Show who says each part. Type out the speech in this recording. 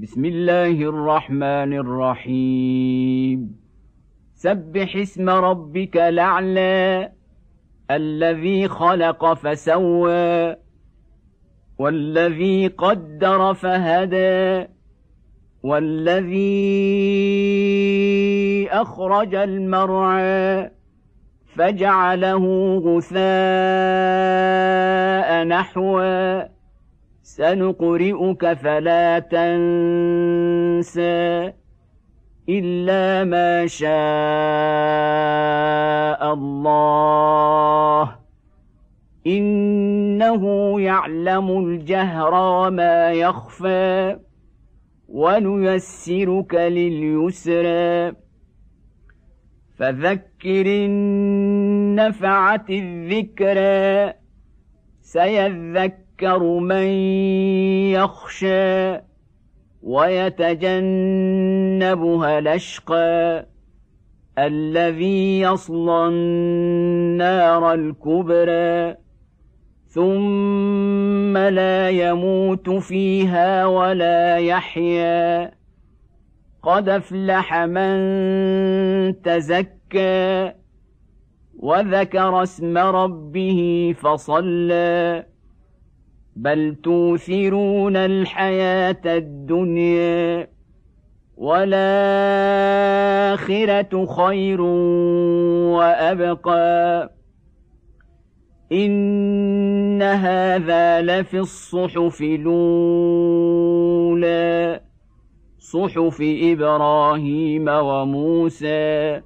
Speaker 1: بسم الله الرحمن الرحيم. سبح اسم ربك الأعلى الذي خلق فسوى والذي قدر فهدى والذي أخرج المرعى فجعله غثاء نحوا سنقرئك فلا تنسى إلا ما شاء الله. إنه يعلم الجهر وما يخفى ونيسرك لليسرى. فذكر النفعه الذكرى سيذكر من يخشى ويتجنبها الأشقى الذي يصلى النار الكبرى ثم لا يموت فيها ولا يحيا قد أفلح من تزكى وذكر اسم ربه فصلى بل توثرون الحياة الدنيا والاخره خير وابقى ان هذا لفي الصحف الاولى صحف إبراهيم وموسى